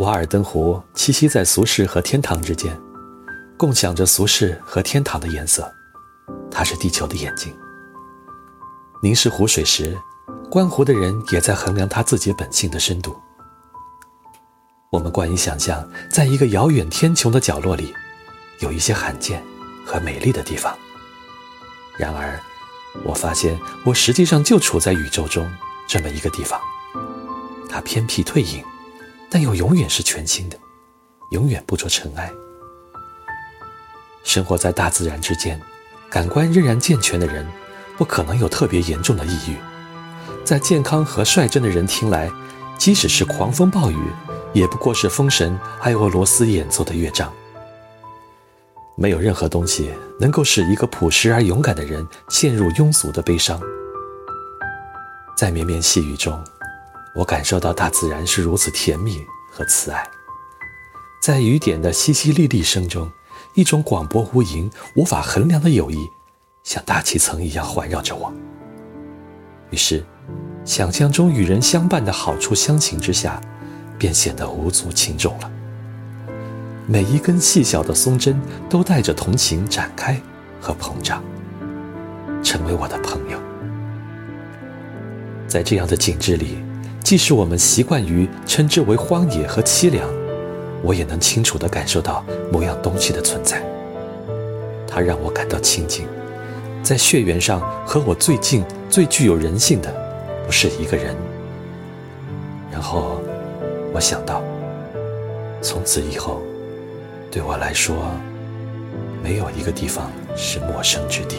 瓦尔登湖栖息在俗世和天堂之间，共享着俗世和天堂的颜色。它是地球的眼睛。凝视湖水时，观湖的人也在衡量他自己本性的深度。我们惯于想象，在一个遥远天穹的角落里，有一些罕见和美丽的地方。然而，我发现我实际上就处在宇宙中这么一个地方。它偏僻退隐。但又永远是全新的，永远不着尘埃。生活在大自然之间，感官仍然健全的人，不可能有特别严重的抑郁。在健康和率真的人听来，即使是狂风暴雨，也不过是风神还有俄罗斯演奏的乐章。没有任何东西能够使一个朴实而勇敢的人陷入庸俗的悲伤。在绵绵细雨中。我感受到大自然是如此甜蜜和慈爱，在雨点的淅淅沥沥声中，一种广博无垠、无法衡量的友谊，像大气层一样环绕着我。于是，想象中与人相伴的好处相形之下，便显得无足轻重了。每一根细小的松针都带着同情展开和膨胀，成为我的朋友。在这样的景致里。即使我们习惯于称之为荒野和凄凉，我也能清楚地感受到某样东西的存在。它让我感到亲近，在血缘上和我最近、最具有人性的，不是一个人。然后，我想到，从此以后，对我来说，没有一个地方是陌生之地。